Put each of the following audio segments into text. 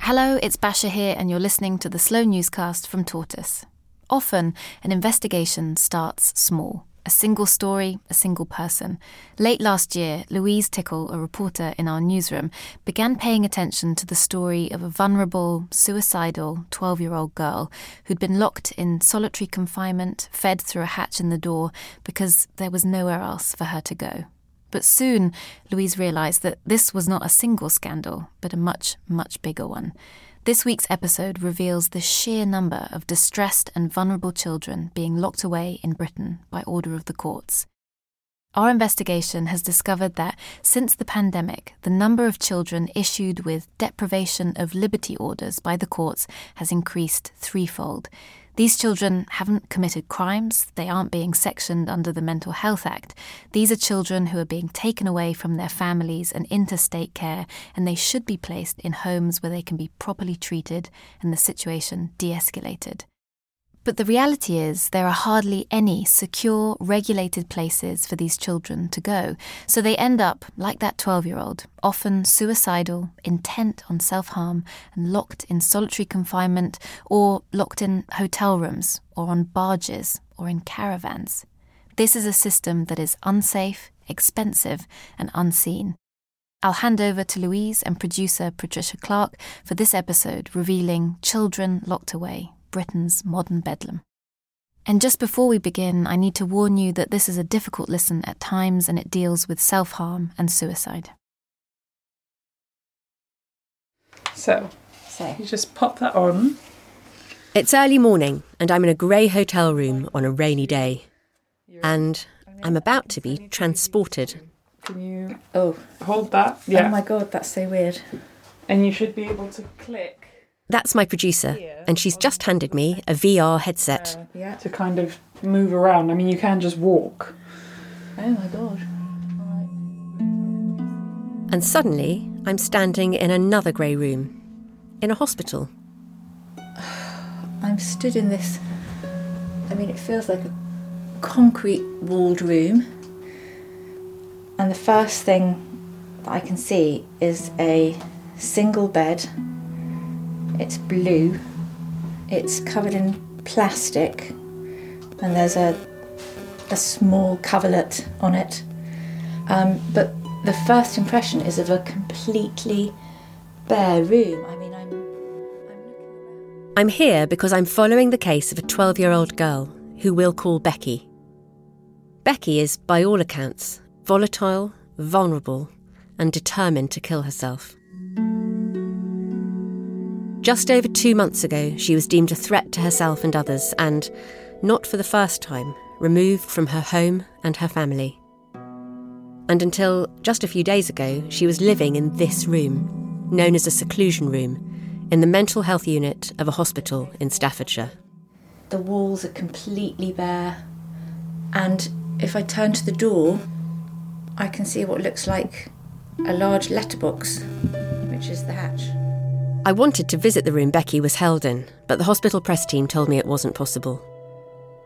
Hello, it's Basia here, and you're listening to the slow newscast from Tortoise. Often, an investigation starts small a single story, a single person. Late last year, Louise Tickle, a reporter in our newsroom, began paying attention to the story of a vulnerable, suicidal 12 year old girl who'd been locked in solitary confinement, fed through a hatch in the door, because there was nowhere else for her to go. But soon, Louise realised that this was not a single scandal, but a much, much bigger one. This week's episode reveals the sheer number of distressed and vulnerable children being locked away in Britain by order of the courts. Our investigation has discovered that since the pandemic, the number of children issued with deprivation of liberty orders by the courts has increased threefold. These children haven't committed crimes, they aren't being sectioned under the Mental Health Act. These are children who are being taken away from their families and into state care, and they should be placed in homes where they can be properly treated and the situation de escalated. But the reality is, there are hardly any secure, regulated places for these children to go, so they end up, like that 12 year old, often suicidal, intent on self harm, and locked in solitary confinement, or locked in hotel rooms, or on barges, or in caravans. This is a system that is unsafe, expensive, and unseen. I'll hand over to Louise and producer Patricia Clark for this episode revealing Children Locked Away Britain's modern bedlam. And just before we begin, I need to warn you that this is a difficult listen at times and it deals with self harm and suicide. So, So, you just pop that on. It's early morning, and I'm in a grey hotel room on a rainy day. And I'm about to be transported. Can you Oh, hold that? Oh yeah. oh my god, that's so weird. and you should be able to click That's my producer, and she's just handed me a VR headset. Uh, yeah. to kind of move around. I mean, you can just walk. Oh my god. And suddenly, I'm standing in another grey room, in a hospital. I'm stood in this. I mean, it feels like a concrete walled room. And the first thing that I can see is a single bed. It's blue. It's covered in plastic. And there's a, a small coverlet on it. Um, but the first impression is of a completely bare room. I mean, I'm. I'm. I'm here because I'm following the case of a 12 year old girl who we'll call Becky. Becky is, by all accounts, volatile, vulnerable, and determined to kill herself. Just over two months ago, she was deemed a threat to herself and others, and, not for the first time, removed from her home and her family. And until just a few days ago, she was living in this room, known as a seclusion room, in the mental health unit of a hospital in Staffordshire. The walls are completely bare, and if I turn to the door, I can see what looks like a large letterbox, which is the hatch. I wanted to visit the room Becky was held in, but the hospital press team told me it wasn't possible.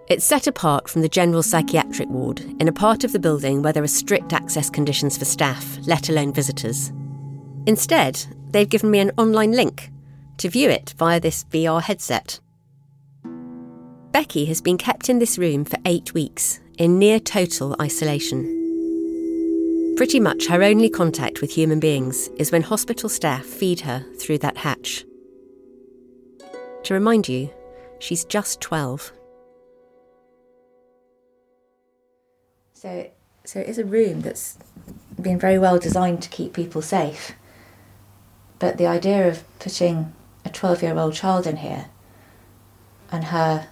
It's set apart from the general psychiatric ward in a part of the building where there are strict access conditions for staff, let alone visitors. Instead, they've given me an online link to view it via this VR headset. Becky has been kept in this room for eight weeks in near total isolation. Pretty much her only contact with human beings is when hospital staff feed her through that hatch. To remind you, she's just 12. So, so it is a room that's been very well designed to keep people safe. But the idea of putting a 12 year old child in here and her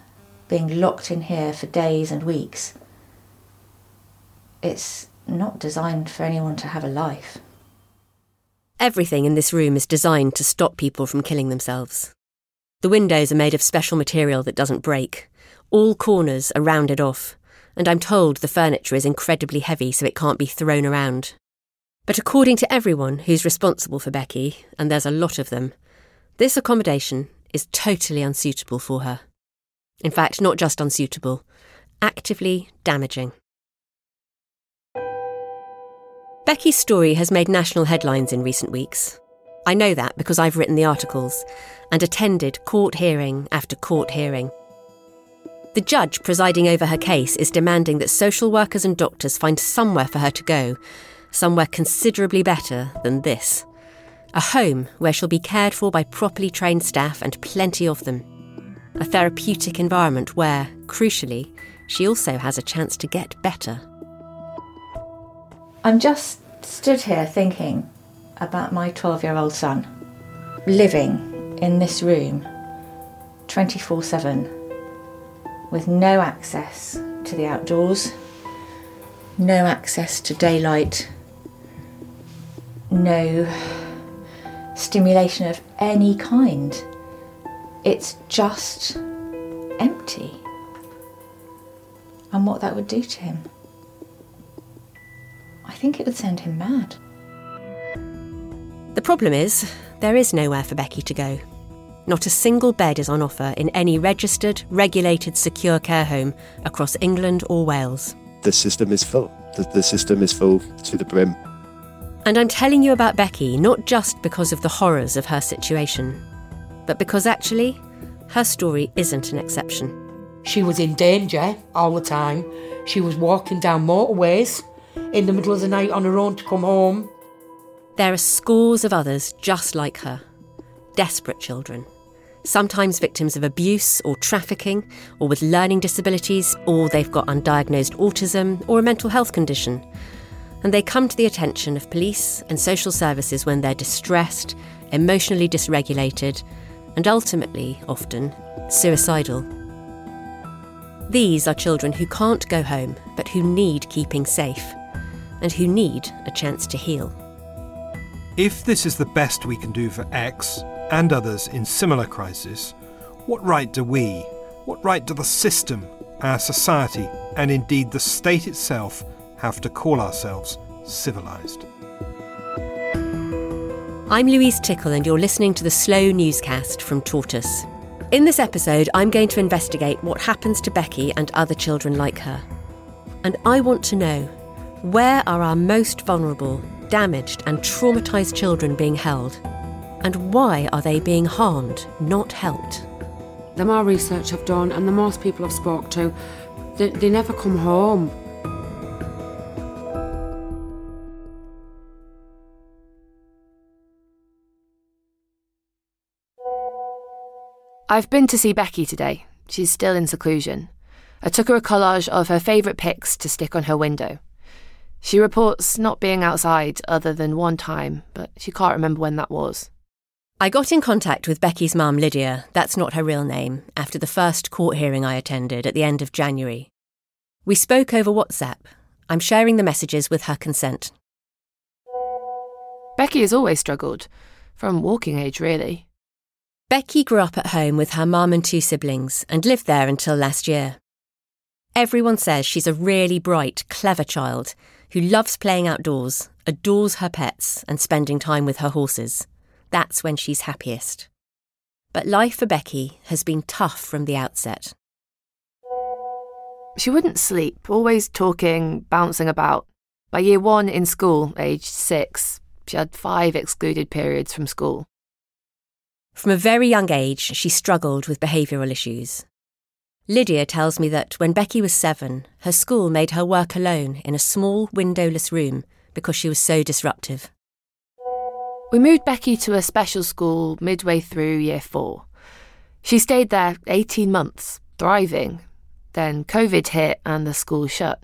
being locked in here for days and weeks, it's not designed for anyone to have a life. Everything in this room is designed to stop people from killing themselves. The windows are made of special material that doesn't break. All corners are rounded off, and I'm told the furniture is incredibly heavy so it can't be thrown around. But according to everyone who's responsible for Becky, and there's a lot of them, this accommodation is totally unsuitable for her. In fact, not just unsuitable, actively damaging. Becky's story has made national headlines in recent weeks. I know that because I've written the articles and attended court hearing after court hearing. The judge presiding over her case is demanding that social workers and doctors find somewhere for her to go, somewhere considerably better than this. A home where she'll be cared for by properly trained staff and plenty of them. A therapeutic environment where, crucially, she also has a chance to get better. I'm just stood here thinking about my 12 year old son living in this room 24 7 with no access to the outdoors, no access to daylight, no stimulation of any kind. It's just empty. And what that would do to him. I think it would send him mad. The problem is, there is nowhere for Becky to go. Not a single bed is on offer in any registered, regulated, secure care home across England or Wales. The system is full. The, the system is full to the brim. And I'm telling you about Becky not just because of the horrors of her situation, but because actually, her story isn't an exception. She was in danger all the time. She was walking down motorways in the middle of the night on her own to come home. There are scores of others just like her. Desperate children. Sometimes victims of abuse or trafficking, or with learning disabilities, or they've got undiagnosed autism or a mental health condition. And they come to the attention of police and social services when they're distressed, emotionally dysregulated, and ultimately, often, suicidal. These are children who can't go home, but who need keeping safe, and who need a chance to heal. If this is the best we can do for X and others in similar crisis, what right do we, what right do the system, our society, and indeed the state itself have to call ourselves civilised? I'm Louise Tickle, and you're listening to the Slow Newscast from Tortoise. In this episode, I'm going to investigate what happens to Becky and other children like her. And I want to know where are our most vulnerable, damaged, and traumatised children being held? And why are they being harmed, not helped? The more research I've done and the most people I've spoke to, they, they never come home. I've been to see Becky today. She's still in seclusion. I took her a collage of her favourite pics to stick on her window. She reports not being outside other than one time, but she can't remember when that was. I got in contact with Becky's mum, Lydia, that's not her real name, after the first court hearing I attended at the end of January. We spoke over WhatsApp. I'm sharing the messages with her consent. Becky has always struggled, from walking age, really. Becky grew up at home with her mum and two siblings and lived there until last year. Everyone says she's a really bright, clever child who loves playing outdoors, adores her pets, and spending time with her horses. That's when she's happiest. But life for Becky has been tough from the outset. She wouldn't sleep, always talking, bouncing about. By year one in school, aged six, she had five excluded periods from school. From a very young age, she struggled with behavioural issues. Lydia tells me that when Becky was seven, her school made her work alone in a small windowless room because she was so disruptive. We moved Becky to a special school midway through year four. She stayed there 18 months, thriving. Then COVID hit and the school shut.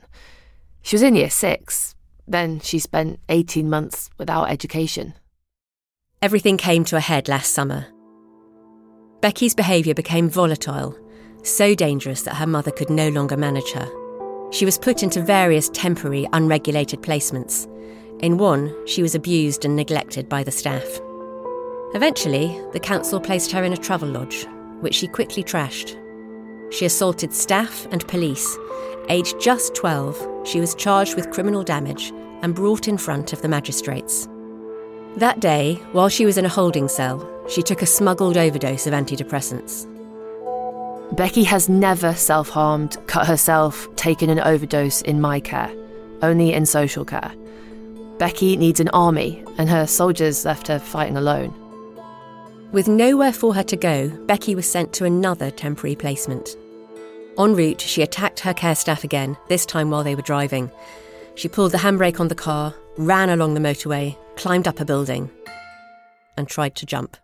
She was in year six. Then she spent 18 months without education. Everything came to a head last summer. Becky's behaviour became volatile, so dangerous that her mother could no longer manage her. She was put into various temporary, unregulated placements. In one, she was abused and neglected by the staff. Eventually, the council placed her in a travel lodge, which she quickly trashed. She assaulted staff and police. Aged just 12, she was charged with criminal damage and brought in front of the magistrates. That day, while she was in a holding cell, she took a smuggled overdose of antidepressants. Becky has never self harmed, cut herself, taken an overdose in my care, only in social care. Becky needs an army, and her soldiers left her fighting alone. With nowhere for her to go, Becky was sent to another temporary placement. En route, she attacked her care staff again, this time while they were driving. She pulled the handbrake on the car, ran along the motorway, climbed up a building, and tried to jump.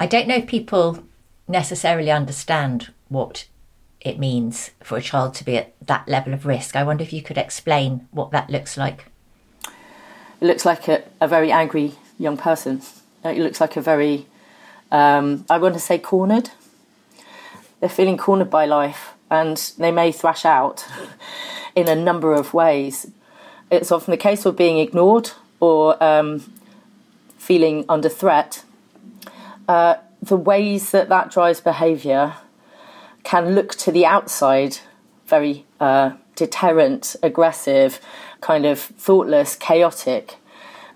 I don't know if people necessarily understand what it means for a child to be at that level of risk. I wonder if you could explain what that looks like. It looks like a, a very angry young person. It looks like a very, um, I want to say, cornered. They're feeling cornered by life and they may thrash out in a number of ways. It's often the case of being ignored or um, feeling under threat. Uh, the ways that that drives behaviour can look to the outside very uh, deterrent, aggressive, kind of thoughtless, chaotic,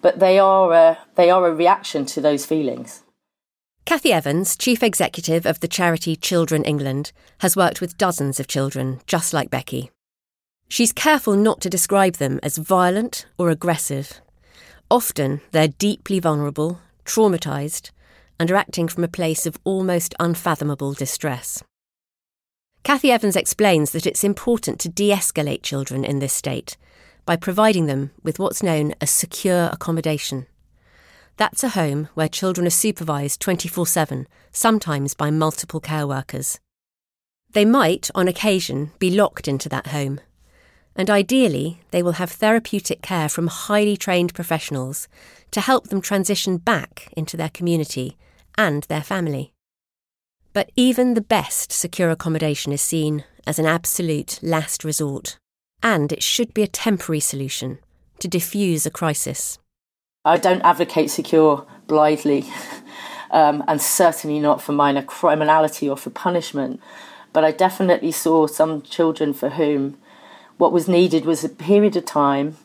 but they are a, they are a reaction to those feelings. Kathy Evans, Chief Executive of the charity Children England, has worked with dozens of children just like Becky. She's careful not to describe them as violent or aggressive. Often they're deeply vulnerable, traumatised, and are acting from a place of almost unfathomable distress. Kathy Evans explains that it's important to de escalate children in this state by providing them with what's known as secure accommodation. That's a home where children are supervised 24 7, sometimes by multiple care workers. They might, on occasion, be locked into that home. And ideally, they will have therapeutic care from highly trained professionals to help them transition back into their community and their family. But even the best secure accommodation is seen as an absolute last resort, and it should be a temporary solution to diffuse a crisis. I don't advocate secure blithely, um, and certainly not for minor criminality or for punishment. But I definitely saw some children for whom what was needed was a period of time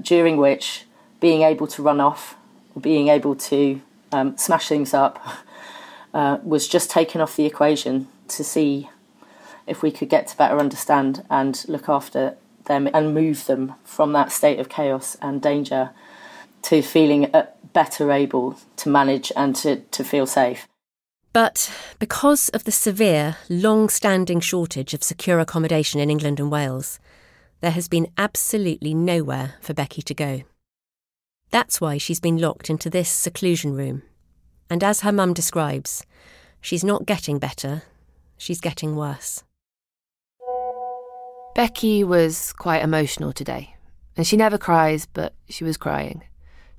during which being able to run off, or being able to um, smash things up, uh, was just taken off the equation to see if we could get to better understand and look after them and move them from that state of chaos and danger to feeling uh, better able to manage and to, to feel safe. But because of the severe, long standing shortage of secure accommodation in England and Wales, there has been absolutely nowhere for Becky to go. That's why she's been locked into this seclusion room and as her mum describes, she's not getting better, she's getting worse. Becky was quite emotional today, and she never cries, but she was crying.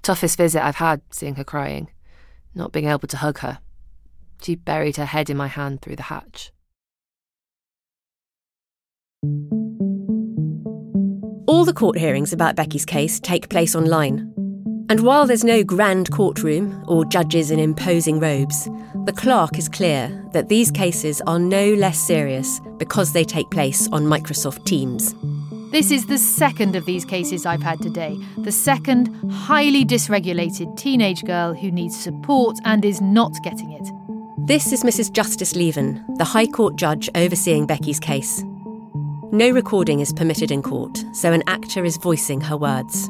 Toughest visit I've had seeing her crying, not being able to hug her. She buried her head in my hand through the hatch. All the court hearings about Becky's case take place online. And while there's no grand courtroom or judges in imposing robes, the clerk is clear that these cases are no less serious because they take place on Microsoft Teams. This is the second of these cases I've had today. The second highly dysregulated teenage girl who needs support and is not getting it. This is Mrs. Justice Lieven, the High Court judge overseeing Becky's case. No recording is permitted in court, so an actor is voicing her words.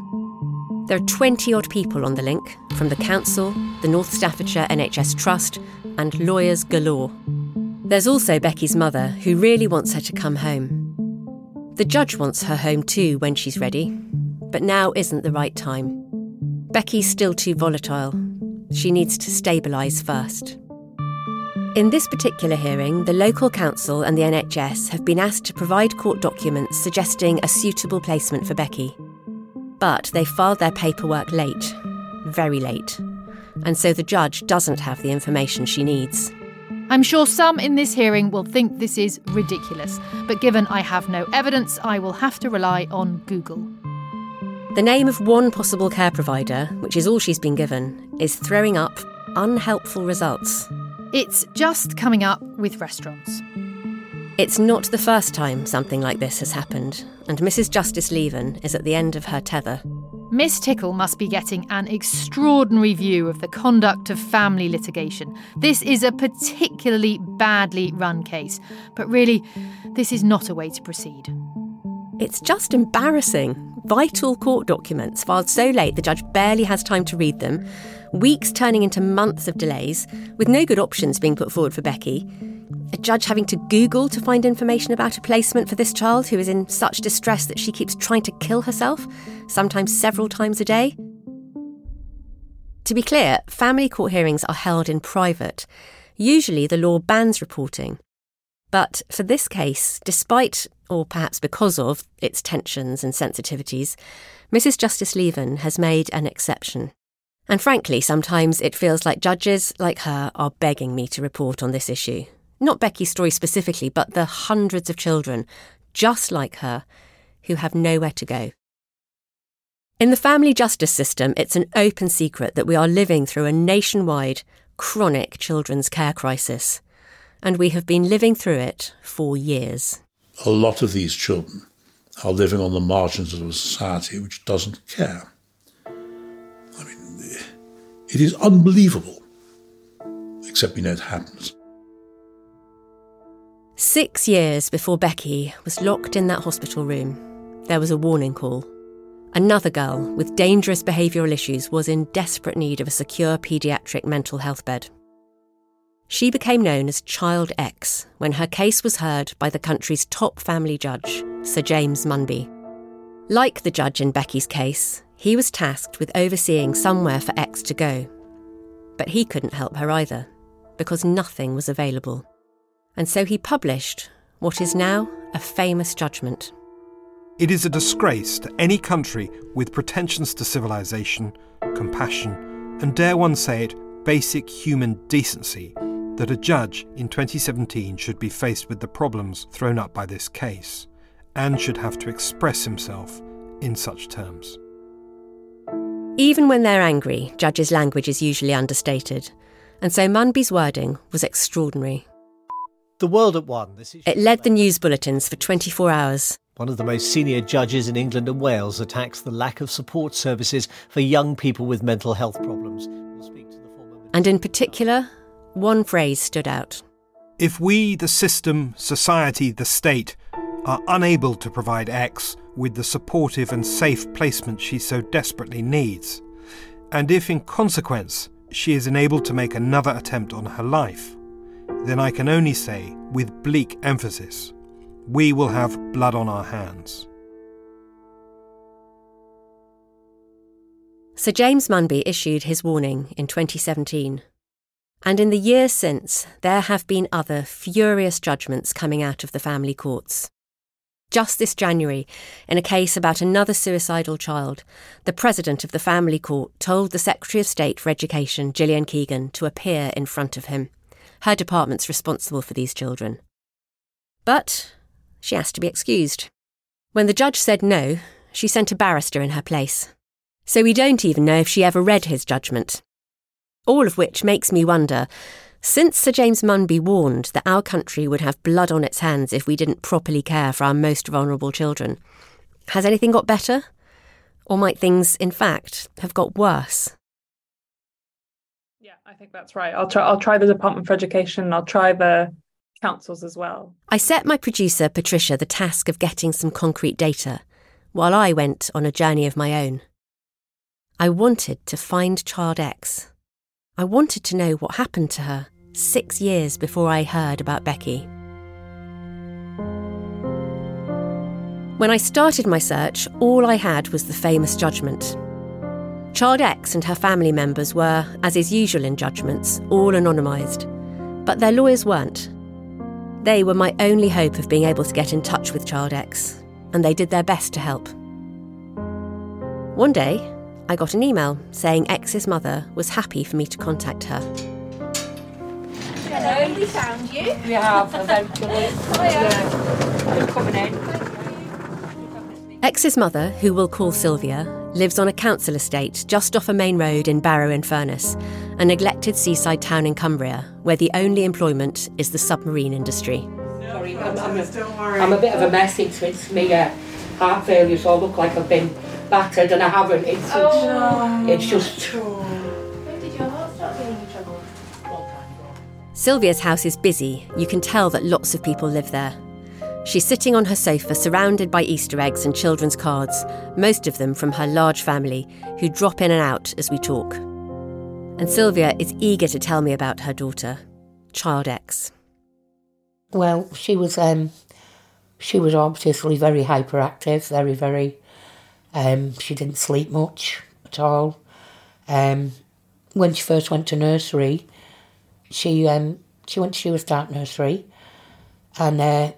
There are 20 odd people on the link, from the Council, the North Staffordshire NHS Trust, and lawyers galore. There's also Becky's mother, who really wants her to come home. The judge wants her home too when she's ready, but now isn't the right time. Becky's still too volatile. She needs to stabilise first. In this particular hearing, the local council and the NHS have been asked to provide court documents suggesting a suitable placement for Becky. But they filed their paperwork late, very late, and so the judge doesn't have the information she needs. I'm sure some in this hearing will think this is ridiculous, but given I have no evidence, I will have to rely on Google. The name of one possible care provider, which is all she's been given, is throwing up unhelpful results. It's just coming up with restaurants. It's not the first time something like this has happened, and Mrs. Justice Lieven is at the end of her tether. Miss Tickle must be getting an extraordinary view of the conduct of family litigation. This is a particularly badly run case, but really, this is not a way to proceed. It's just embarrassing. Vital court documents filed so late the judge barely has time to read them, weeks turning into months of delays, with no good options being put forward for Becky. A judge having to Google to find information about a placement for this child who is in such distress that she keeps trying to kill herself, sometimes several times a day. To be clear, family court hearings are held in private. Usually the law bans reporting. But for this case, despite, or perhaps because of, its tensions and sensitivities, Mrs. Justice Lieven has made an exception. And frankly, sometimes it feels like judges like her are begging me to report on this issue. Not Becky's story specifically, but the hundreds of children, just like her, who have nowhere to go. In the family justice system, it's an open secret that we are living through a nationwide, chronic children's care crisis. And we have been living through it for years. A lot of these children are living on the margins of a society which doesn't care. I mean, it is unbelievable, except we know it happens. Six years before Becky was locked in that hospital room, there was a warning call. Another girl with dangerous behavioural issues was in desperate need of a secure paediatric mental health bed. She became known as Child X when her case was heard by the country's top family judge, Sir James Munby. Like the judge in Becky's case, he was tasked with overseeing somewhere for X to go. But he couldn't help her either, because nothing was available. And so he published what is now a famous judgment. It is a disgrace to any country with pretensions to civilization, compassion, and dare one say it, basic human decency, that a judge in 2017 should be faced with the problems thrown up by this case, and should have to express himself in such terms. Even when they're angry, judges' language is usually understated, and so Munby's wording was extraordinary. The World at One. This is It led the news bulletins for 24 hours. one of the most senior judges in England and Wales attacks the lack of support services for young people with mental health problems. We'll speak to the former And in particular, one phrase stood out. If we, the system, society, the state, are unable to provide X with the supportive and safe placement she so desperately needs, and if in consequence she is enabled to make another attempt on her life, then I can only say, with bleak emphasis, we will have blood on our hands. Sir James Munby issued his warning in 2017. And in the years since, there have been other furious judgments coming out of the family courts. Just this January, in a case about another suicidal child, the president of the family court told the Secretary of State for Education, Gillian Keegan, to appear in front of him. Her department's responsible for these children. But she asked to be excused. When the judge said no, she sent a barrister in her place. So we don't even know if she ever read his judgment. All of which makes me wonder since Sir James Munby warned that our country would have blood on its hands if we didn't properly care for our most vulnerable children, has anything got better? Or might things, in fact, have got worse? I think that's right. I'll try. I'll try the Department for Education. I'll try the councils as well. I set my producer, Patricia, the task of getting some concrete data, while I went on a journey of my own. I wanted to find Child X. I wanted to know what happened to her six years before I heard about Becky. When I started my search, all I had was the famous judgment. Child X and her family members were, as is usual in judgments, all anonymised. But their lawyers weren't. They were my only hope of being able to get in touch with Child X, and they did their best to help. One day, I got an email saying X's mother was happy for me to contact her. Hello, we found you. We have, eventually. Hiya. Just coming in. X's mother, who we'll call Sylvia, lives on a council estate just off a main road in Barrow in Furness, a neglected seaside town in Cumbria, where the only employment is the submarine industry. Sorry, I'm, I'm, a, I'm a bit of a mess. It's, it's me uh, heart failure, so I look like I've been battered, and I haven't. It's, it's, Oh. it's just. When did your heart start getting in trouble? Sylvia's house is busy. You can tell that lots of people live there. She's sitting on her sofa surrounded by Easter eggs and children's cards, most of them from her large family, who drop in and out as we talk. And Sylvia is eager to tell me about her daughter, Child X. Well, she was um, she was obviously very hyperactive, very very. Um, she didn't sleep much at all. Um, when she first went to nursery, she um, she went to Sure Start Nursery, and uh,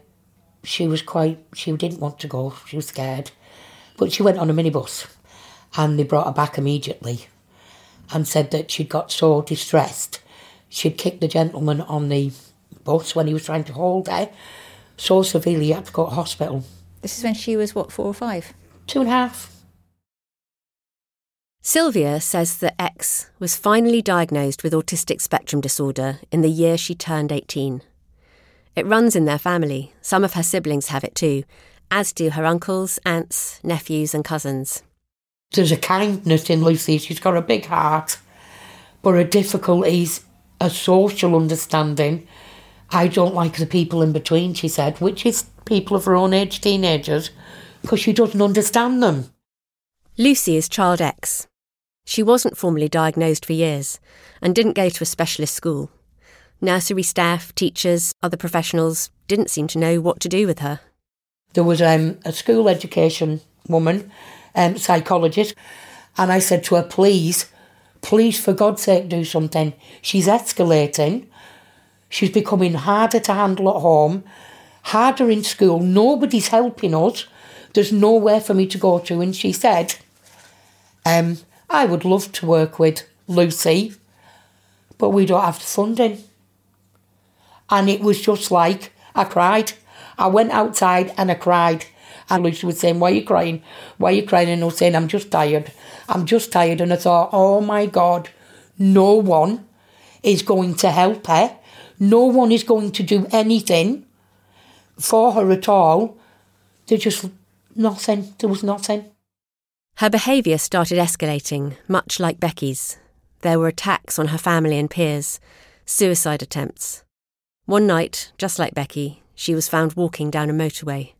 she was quite. She didn't want to go. She was scared, but she went on a minibus, and they brought her back immediately, and said that she'd got so distressed, she'd kicked the gentleman on the bus when he was trying to hold her, so severely he had to go to hospital. This is when she was, what, four or five? Two and a half. Sylvia says that X was finally diagnosed with autistic spectrum disorder in the year she turned 18. It runs in their family. Some of her siblings have it too, as do her uncles, aunts, nephews, and cousins. There's a kindness in Lucy. She's got a big heart, but her difficulties are social understanding. I don't like the people in between, she said, which is people of her own age, teenagers, because she doesn't understand them. Lucy is Child X. She wasn't formally diagnosed for years and didn't go to a specialist school. Nursery staff, teachers, other professionals didn't seem to know what to do with her. There was um, a school education woman, um, psychologist, and I said to her, please, please, for God's sake, do something. She's escalating. She's becoming harder to handle at home, harder in school. Nobody's helping us. There's nowhere for me to go to. And she said, um, I would love to work with Lucy, but we don't have the funding. And it was just like, I cried. I went outside and I cried. And Lucy was saying, Why are you crying? Why are you crying? And I was saying, I'm just tired. I'm just tired. And I thought, Oh my God, no one is going to help her. No one is going to do anything for her at all. There's just nothing. There was nothing. Her behaviour started escalating, much like Becky's. There were attacks on her family and peers, suicide attempts. One night, just like Becky, she was found walking down a motorway.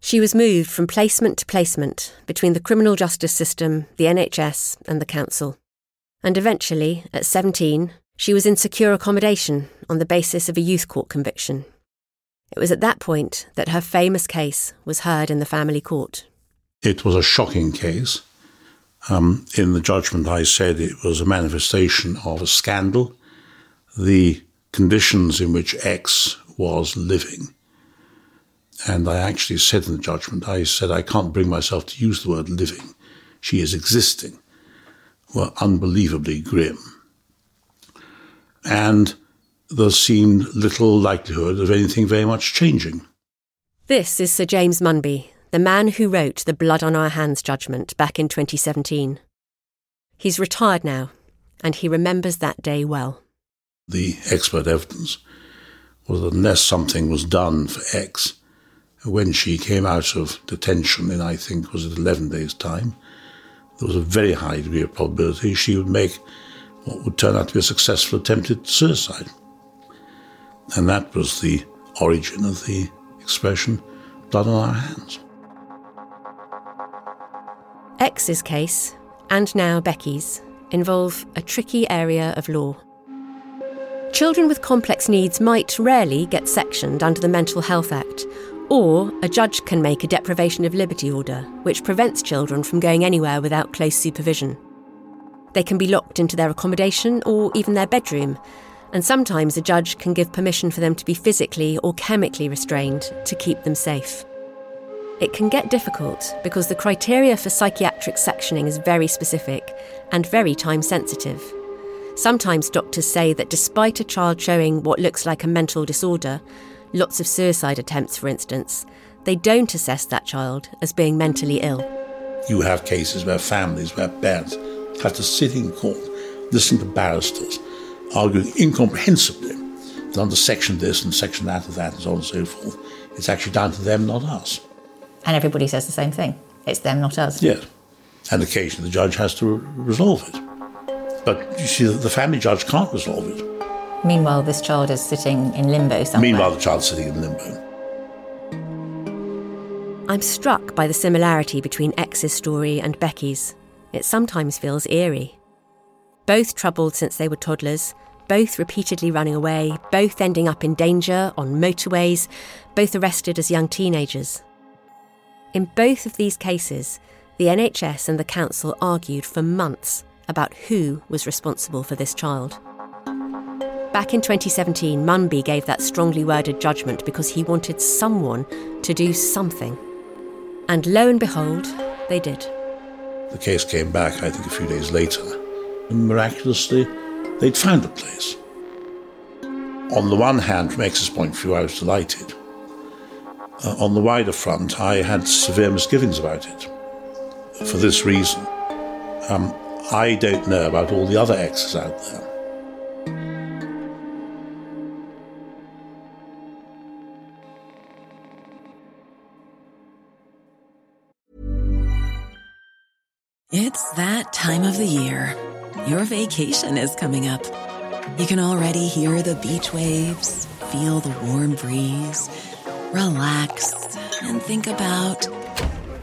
She was moved from placement to placement between the criminal justice system, the NHS, and the council. And eventually, at 17, she was in secure accommodation on the basis of a youth court conviction. It was at that point that her famous case was heard in the family court. It was a shocking case. Um, in the judgment, I said it was a manifestation of a scandal. The conditions in which X was living. And I actually said in the judgment, I said, I can't bring myself to use the word living. She is existing. Were unbelievably grim. And there seemed little likelihood of anything very much changing. This is Sir James Munby, the man who wrote the Blood on Our Hands judgment back in 2017. He's retired now, and he remembers that day well. The expert evidence was that unless something was done for X, when she came out of detention in, I think, was it 11 days' time, there was a very high degree of probability she would make what would turn out to be a successful attempted suicide. And that was the origin of the expression blood on our hands. X's case, and now Becky's, involve a tricky area of law. Children with complex needs might rarely get sectioned under the Mental Health Act, or a judge can make a deprivation of liberty order, which prevents children from going anywhere without close supervision. They can be locked into their accommodation or even their bedroom, and sometimes a judge can give permission for them to be physically or chemically restrained to keep them safe. It can get difficult because the criteria for psychiatric sectioning is very specific and very time sensitive. Sometimes doctors say that despite a child showing what looks like a mental disorder, lots of suicide attempts for instance, they don't assess that child as being mentally ill. You have cases where families, where parents have to sit in court, listen to barristers arguing incomprehensibly that under section this and section that of that and so on and so forth, it's actually down to them, not us. And everybody says the same thing. It's them, not us. Yes. And occasionally the judge has to resolve it. But you see, the family judge can't resolve it. Meanwhile, this child is sitting in limbo somewhere. Meanwhile, the child's sitting in limbo. I'm struck by the similarity between X's story and Becky's. It sometimes feels eerie. Both troubled since they were toddlers, both repeatedly running away, both ending up in danger on motorways, both arrested as young teenagers. In both of these cases, the NHS and the council argued for months about who was responsible for this child. Back in 2017, Munby gave that strongly worded judgment because he wanted someone to do something. And lo and behold, they did. The case came back, I think, a few days later, and miraculously, they'd found a place. On the one hand, from X's point of view, I was delighted. Uh, on the wider front, I had severe misgivings about it. For this reason, um, I don't know about all the other X's out there. It's that time of the year. Your vacation is coming up. You can already hear the beach waves, feel the warm breeze, relax, and think about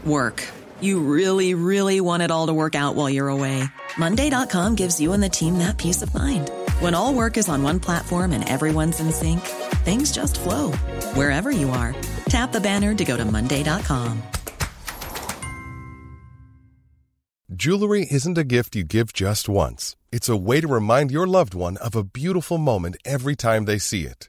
work. You really, really want it all to work out while you're away. Monday.com gives you and the team that peace of mind. When all work is on one platform and everyone's in sync, things just flow wherever you are. Tap the banner to go to Monday.com. Jewelry isn't a gift you give just once, it's a way to remind your loved one of a beautiful moment every time they see it.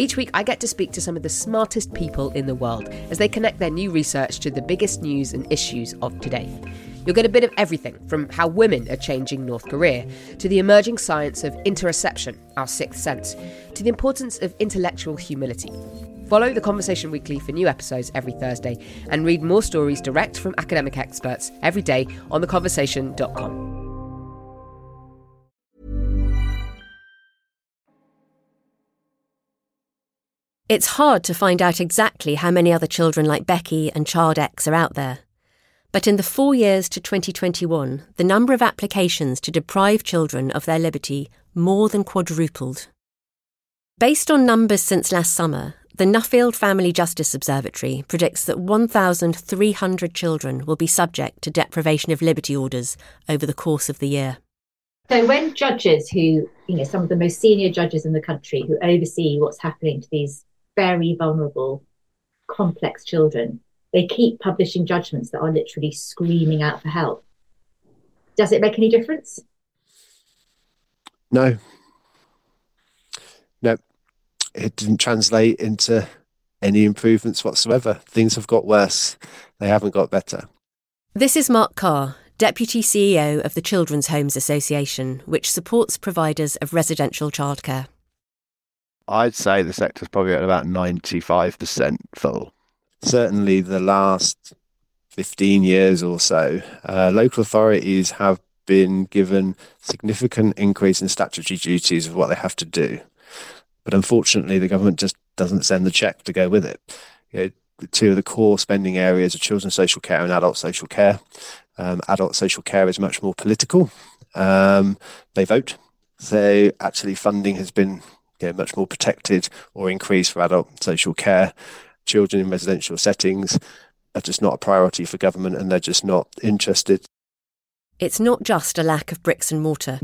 Each week, I get to speak to some of the smartest people in the world as they connect their new research to the biggest news and issues of today. You'll get a bit of everything from how women are changing North Korea, to the emerging science of interoception, our sixth sense, to the importance of intellectual humility. Follow the Conversation Weekly for new episodes every Thursday and read more stories direct from academic experts every day on theconversation.com. It's hard to find out exactly how many other children like Becky and Child X are out there. But in the four years to 2021, the number of applications to deprive children of their liberty more than quadrupled. Based on numbers since last summer, the Nuffield Family Justice Observatory predicts that 1,300 children will be subject to deprivation of liberty orders over the course of the year. So when judges who, you know, some of the most senior judges in the country who oversee what's happening to these very vulnerable, complex children, they keep publishing judgments that are literally screaming out for help. Does it make any difference? No. No. It didn't translate into any improvements whatsoever. Things have got worse, they haven't got better. This is Mark Carr, Deputy CEO of the Children's Homes Association, which supports providers of residential childcare. I'd say the sector's probably at about 95% full. Certainly, the last 15 years or so, uh, local authorities have been given significant increase in statutory duties of what they have to do. But unfortunately, the government just doesn't send the check to go with it. You know, two of the core spending areas are children's social care and adult social care. Um, adult social care is much more political. Um, they vote. So actually, funding has been you know, much more protected or increased for adult social care. Children in residential settings are just not a priority for government and they're just not interested. It's not just a lack of bricks and mortar.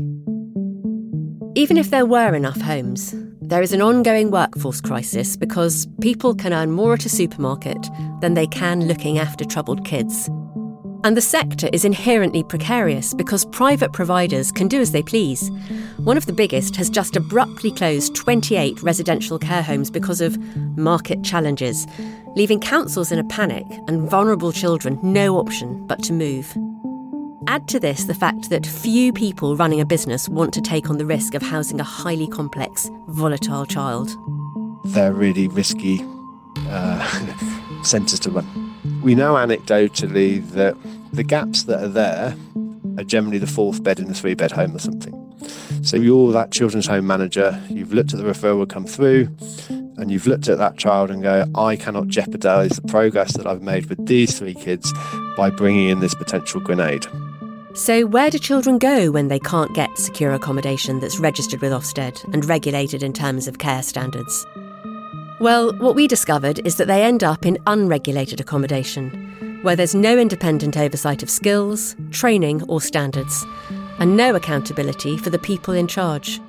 Even if there were enough homes, there is an ongoing workforce crisis because people can earn more at a supermarket than they can looking after troubled kids. And the sector is inherently precarious because private providers can do as they please. One of the biggest has just abruptly closed 28 residential care homes because of market challenges, leaving councils in a panic and vulnerable children no option but to move. Add to this the fact that few people running a business want to take on the risk of housing a highly complex, volatile child. They're really risky uh, centres to run. We know anecdotally that the gaps that are there are generally the fourth bed in a three bed home or something. So you're that children's home manager, you've looked at the referral come through, and you've looked at that child and go, I cannot jeopardise the progress that I've made with these three kids by bringing in this potential grenade. So, where do children go when they can't get secure accommodation that's registered with Ofsted and regulated in terms of care standards? Well, what we discovered is that they end up in unregulated accommodation, where there's no independent oversight of skills, training, or standards, and no accountability for the people in charge.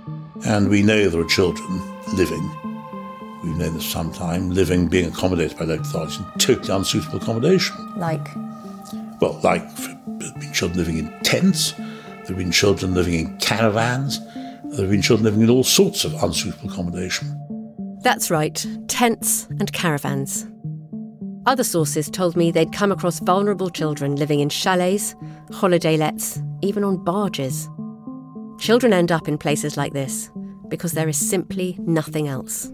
And we know there are children living, we've known this some time, living, being accommodated by local authorities in totally unsuitable accommodation. Like? Well, like there have been children living in tents, there have been children living in caravans, there have been children living in all sorts of unsuitable accommodation. That's right, tents and caravans. Other sources told me they'd come across vulnerable children living in chalets, holiday lets, even on barges. Children end up in places like this because there is simply nothing else.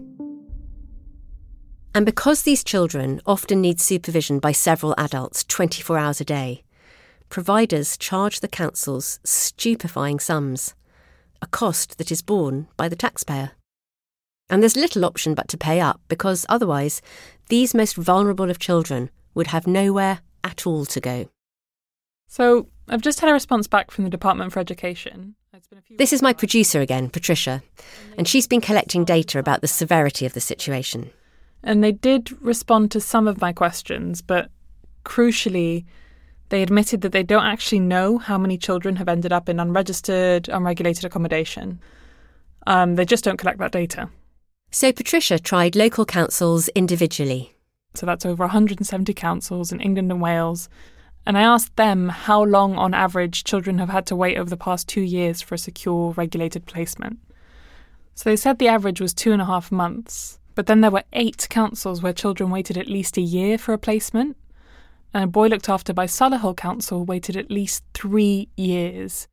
And because these children often need supervision by several adults 24 hours a day, providers charge the councils stupefying sums, a cost that is borne by the taxpayer. And there's little option but to pay up because otherwise, these most vulnerable of children would have nowhere at all to go. So, I've just had a response back from the Department for Education. This is my producer again, Patricia, and she's been collecting data about the severity of the situation. And they did respond to some of my questions, but crucially, they admitted that they don't actually know how many children have ended up in unregistered, unregulated accommodation. Um, they just don't collect that data. So Patricia tried local councils individually. So that's over 170 councils in England and Wales. And I asked them how long, on average, children have had to wait over the past two years for a secure, regulated placement. So they said the average was two and a half months. But then there were eight councils where children waited at least a year for a placement. And a boy looked after by Solihull Council waited at least three years.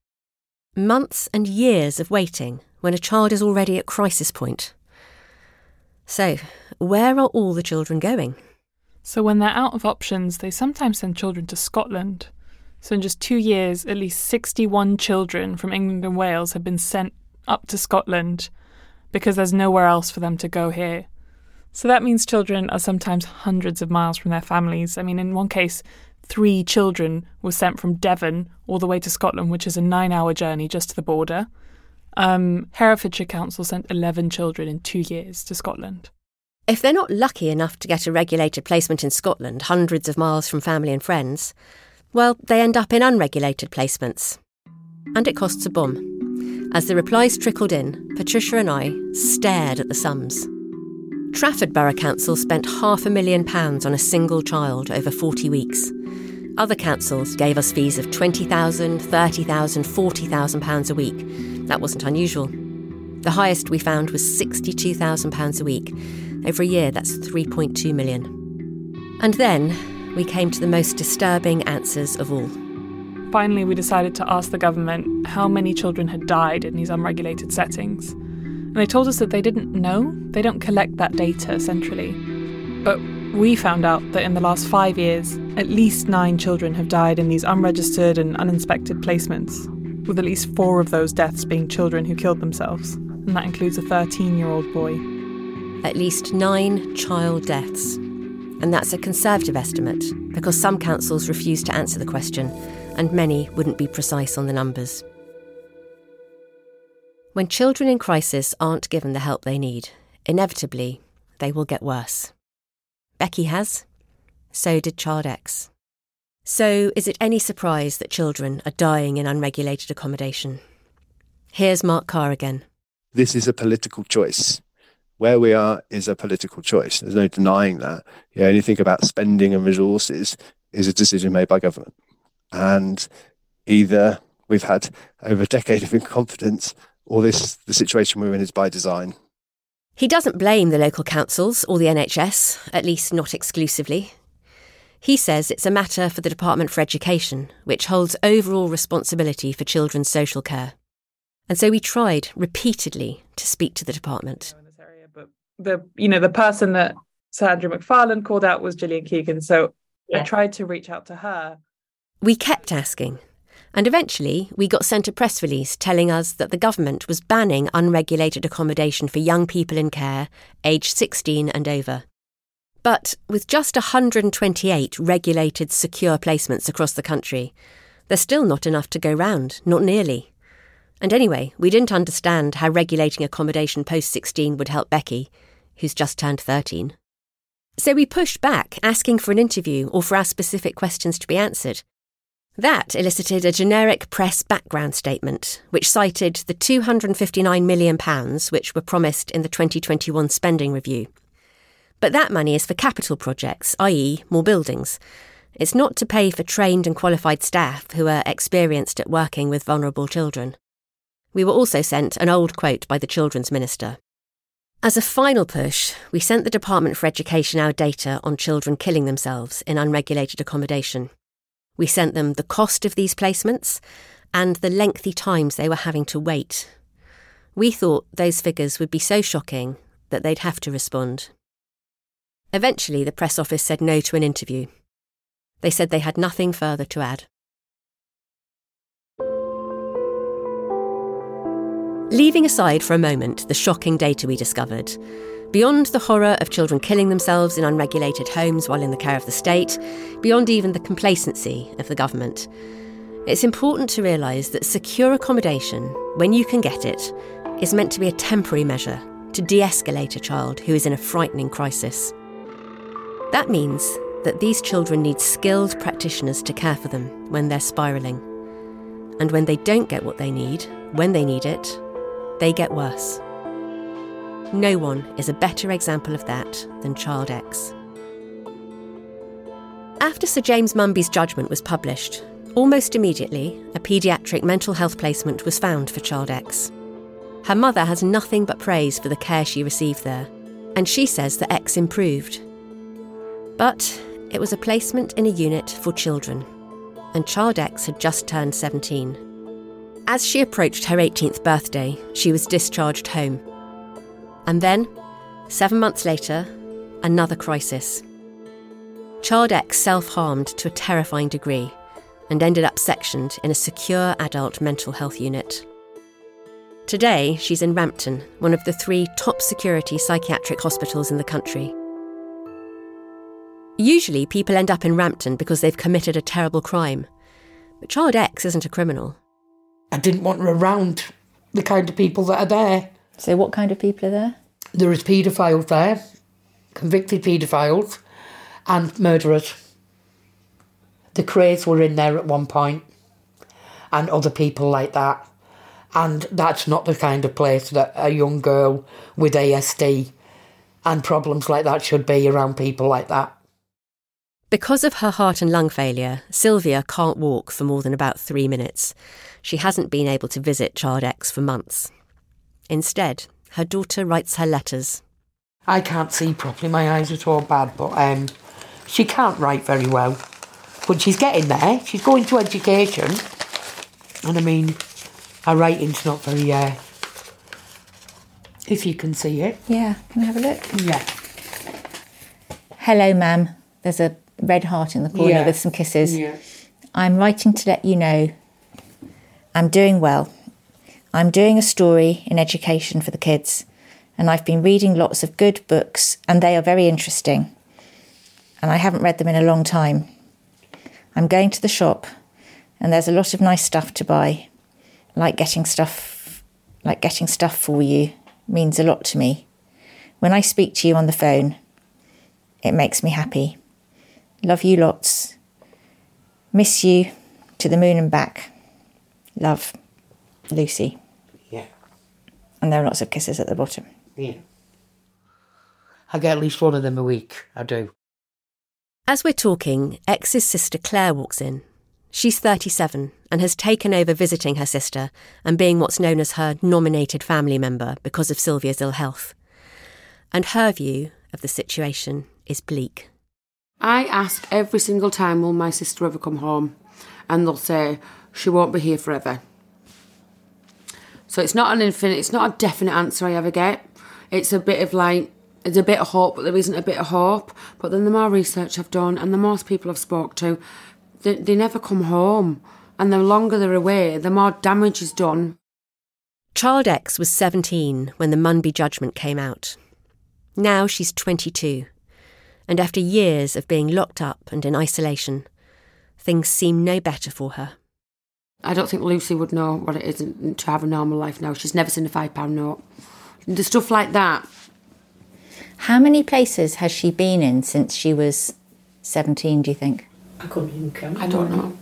Months and years of waiting when a child is already at crisis point. So, where are all the children going? So, when they're out of options, they sometimes send children to Scotland. So, in just two years, at least 61 children from England and Wales have been sent up to Scotland because there's nowhere else for them to go here. So that means children are sometimes hundreds of miles from their families. I mean, in one case, three children were sent from Devon all the way to Scotland, which is a nine hour journey just to the border. Um, Herefordshire Council sent 11 children in two years to Scotland. If they're not lucky enough to get a regulated placement in Scotland, hundreds of miles from family and friends, well, they end up in unregulated placements. And it costs a bomb. As the replies trickled in, Patricia and I stared at the sums. Trafford Borough Council spent half a million pounds on a single child over 40 weeks. Other councils gave us fees of £20,000, £30,000, £40,000 a week. That wasn't unusual. The highest we found was £62,000 a week. Over a year, that's 3.2 million. And then we came to the most disturbing answers of all. Finally, we decided to ask the government how many children had died in these unregulated settings. And they told us that they didn't know, they don't collect that data centrally. But we found out that in the last five years, at least nine children have died in these unregistered and uninspected placements, with at least four of those deaths being children who killed themselves, and that includes a 13 year old boy. At least nine child deaths. And that's a conservative estimate because some councils refuse to answer the question and many wouldn't be precise on the numbers. When children in crisis aren't given the help they need, inevitably they will get worse. Becky has. So did Child X. So, is it any surprise that children are dying in unregulated accommodation? Here's Mark Carr again. This is a political choice. Where we are is a political choice. There's no denying that. Yeah, anything about spending and resources is a decision made by government. And either we've had over a decade of incompetence or this the situation we're in is by design. He doesn't blame the local councils or the NHS, at least not exclusively. He says it's a matter for the Department for Education, which holds overall responsibility for children's social care. And so we tried repeatedly to speak to the department. The you know the person that Sandra Andrew McFarlane called out was Gillian Keegan, so yeah. I tried to reach out to her. We kept asking, and eventually, we got sent a press release telling us that the government was banning unregulated accommodation for young people in care aged 16 and over. But with just 128 regulated secure placements across the country, there's still not enough to go round, not nearly. And anyway, we didn't understand how regulating accommodation post 16 would help Becky, who's just turned 13. So we pushed back, asking for an interview or for our specific questions to be answered. That elicited a generic press background statement, which cited the £259 million which were promised in the 2021 spending review. But that money is for capital projects, i.e., more buildings. It's not to pay for trained and qualified staff who are experienced at working with vulnerable children. We were also sent an old quote by the Children's Minister. As a final push, we sent the Department for Education our data on children killing themselves in unregulated accommodation. We sent them the cost of these placements and the lengthy times they were having to wait. We thought those figures would be so shocking that they'd have to respond. Eventually, the press office said no to an interview. They said they had nothing further to add. Leaving aside for a moment the shocking data we discovered, Beyond the horror of children killing themselves in unregulated homes while in the care of the state, beyond even the complacency of the government, it's important to realise that secure accommodation, when you can get it, is meant to be a temporary measure to de escalate a child who is in a frightening crisis. That means that these children need skilled practitioners to care for them when they're spiralling. And when they don't get what they need, when they need it, they get worse. No one is a better example of that than Child X. After Sir James Munby's judgment was published, almost immediately a paediatric mental health placement was found for Child X. Her mother has nothing but praise for the care she received there, and she says that X improved. But it was a placement in a unit for children, and Child X had just turned 17. As she approached her 18th birthday, she was discharged home and then, seven months later, another crisis. Child X self harmed to a terrifying degree and ended up sectioned in a secure adult mental health unit. Today, she's in Rampton, one of the three top security psychiatric hospitals in the country. Usually, people end up in Rampton because they've committed a terrible crime. But Child X isn't a criminal. I didn't want her around the kind of people that are there. So, what kind of people are there? There is paedophiles there, convicted paedophiles, and murderers. The Krays were in there at one point, and other people like that. And that's not the kind of place that a young girl with ASD and problems like that should be around people like that. Because of her heart and lung failure, Sylvia can't walk for more than about three minutes. She hasn't been able to visit Child X for months. Instead, her daughter writes her letters. I can't see properly, my eyes are all bad, but um, she can't write very well. But she's getting there, she's going to education. And I mean, her writing's not very, uh, if you can see it. Yeah, can I have a look? Yeah. Hello, ma'am. There's a red heart in the corner yeah. with some kisses. Yeah. I'm writing to let you know I'm doing well. I'm doing a story in education for the kids, And I've been reading lots of good books, and they are very interesting. And I haven't read them in a long time. I'm going to the shop, and there's a lot of nice stuff to buy, like getting stuff, like getting stuff for you means a lot to me. When I speak to you on the phone, it makes me happy. Love you lots. Miss you to the moon and back. Love, Lucy. Yeah. And there are lots of kisses at the bottom. Yeah. I get at least one of them a week. I do. As we're talking, X's sister Claire walks in. She's 37 and has taken over visiting her sister and being what's known as her nominated family member because of Sylvia's ill health. And her view of the situation is bleak. I ask every single time, will my sister ever come home? And they'll say, she won't be here forever. So it's not an infinite, it's not a definite answer I ever get. It's a bit of like, there's a bit of hope, but there isn't a bit of hope. But then the more research I've done and the more people I've spoke to, they, they never come home. And the longer they're away, the more damage is done. Child X was 17 when the Munby judgment came out. Now she's 22. And after years of being locked up and in isolation, things seem no better for her. I don't think Lucy would know what it is to have a normal life now. She's never seen a £5 note. The stuff like that. How many places has she been in since she was 17, do you think? I couldn't even count. I don't know.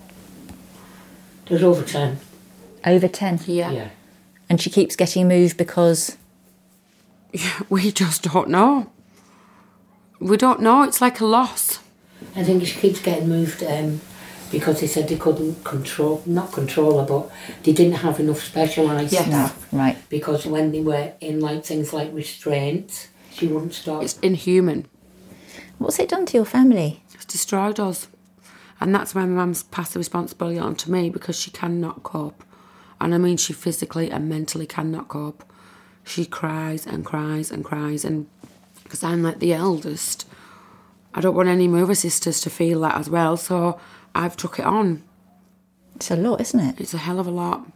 There's over 10. Over 10? Yeah. Yeah. And she keeps getting moved because. Yeah, We just don't know. We don't know. It's like a loss. I think she keeps getting moved um, because they said they couldn't control, not control her, but they didn't have enough specialised Yes. staff. Right. Because when they were in like things like restraints, she wouldn't stop. It's inhuman. What's it done to your family? It's destroyed us. And that's why my mum's passed the responsibility on to me because she cannot cope. And I mean, she physically and mentally cannot cope. She cries and cries and cries. And because I'm like the eldest, I don't want any of my other sisters to feel that as well. So I've took it on. It's a lot, isn't it? It's a hell of a lot.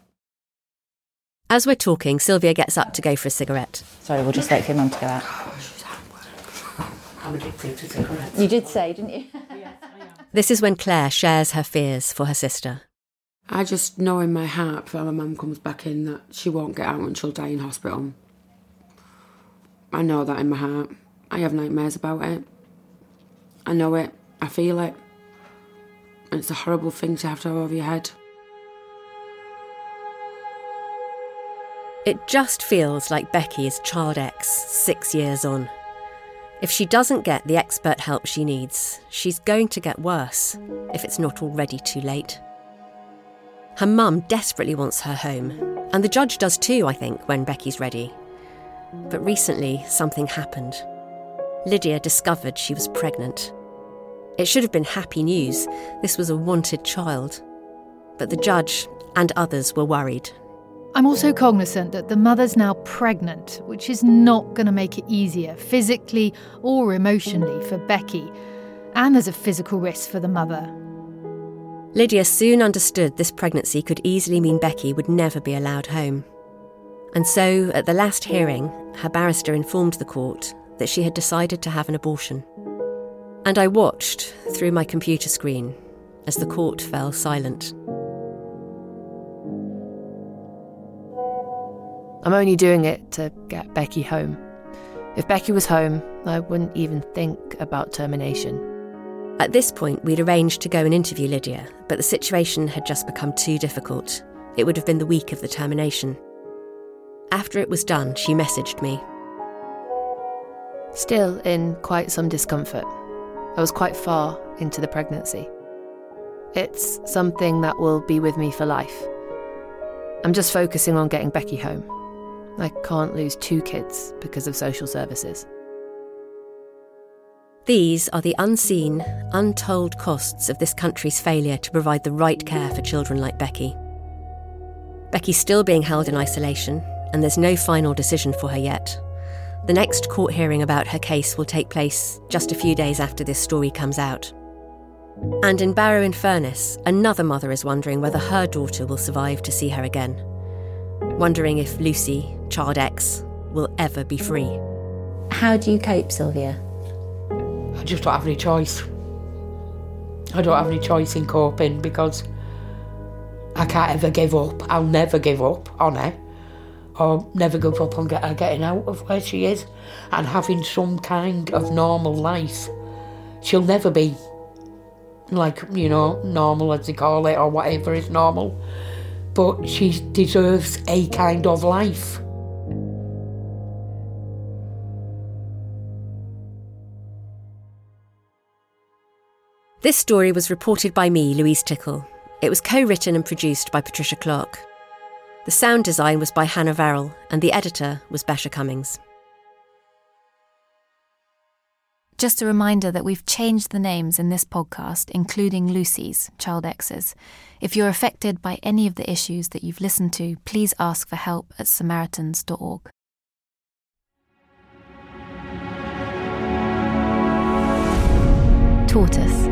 As we're talking, Sylvia gets up to go for a cigarette. Sorry, we'll just wait for your mum to go out. I'm addicted to cigarettes. You did say, didn't you? This is when Claire shares her fears for her sister. I just know in my heart before my mum comes back in that she won't get out and she'll die in hospital. I know that in my heart. I have nightmares about it. I know it. I feel it. And it's a horrible thing to have to have over your head. It just feels like Becky is Child X six years on. If she doesn't get the expert help she needs, she's going to get worse if it's not already too late. Her mum desperately wants her home, and the judge does too, I think, when Becky's ready. But recently, something happened. Lydia discovered she was pregnant. It should have been happy news. This was a wanted child. But the judge and others were worried. I'm also cognizant that the mother's now pregnant, which is not going to make it easier, physically or emotionally, for Becky. And there's a physical risk for the mother. Lydia soon understood this pregnancy could easily mean Becky would never be allowed home. And so, at the last hearing, her barrister informed the court that she had decided to have an abortion. And I watched through my computer screen as the court fell silent. I'm only doing it to get Becky home. If Becky was home, I wouldn't even think about termination. At this point, we'd arranged to go and interview Lydia, but the situation had just become too difficult. It would have been the week of the termination. After it was done, she messaged me. Still in quite some discomfort. I was quite far into the pregnancy. It's something that will be with me for life. I'm just focusing on getting Becky home. I can't lose two kids because of social services. These are the unseen, untold costs of this country's failure to provide the right care for children like Becky. Becky's still being held in isolation, and there's no final decision for her yet. The next court hearing about her case will take place just a few days after this story comes out. And in Barrow in Furness, another mother is wondering whether her daughter will survive to see her again. Wondering if Lucy, child X, will ever be free. How do you cope, Sylvia? I just don't have any choice. I don't have any choice in coping because I can't ever give up. I'll never give up on her. Or never give up on get getting out of where she is and having some kind of normal life. She'll never be like, you know, normal as they call it or whatever is normal. But she deserves a kind of life. This story was reported by me, Louise Tickle. It was co written and produced by Patricia Clark. The sound design was by Hannah Varrell, and the editor was Basia Cummings. Just a reminder that we've changed the names in this podcast, including Lucy's, Child X's. If you're affected by any of the issues that you've listened to, please ask for help at samaritans.org. Tortoise.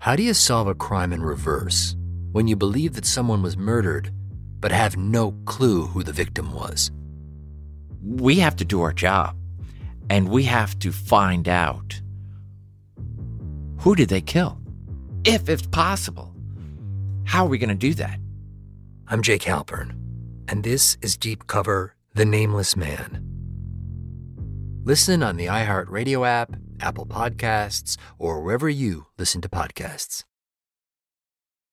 How do you solve a crime in reverse when you believe that someone was murdered but have no clue who the victim was? We have to do our job and we have to find out who did they kill? If it's possible. How are we going to do that? I'm Jake Halpern, and this is Deep Cover The Nameless Man. Listen on the iHeartRadio app, Apple Podcasts, or wherever you listen to podcasts.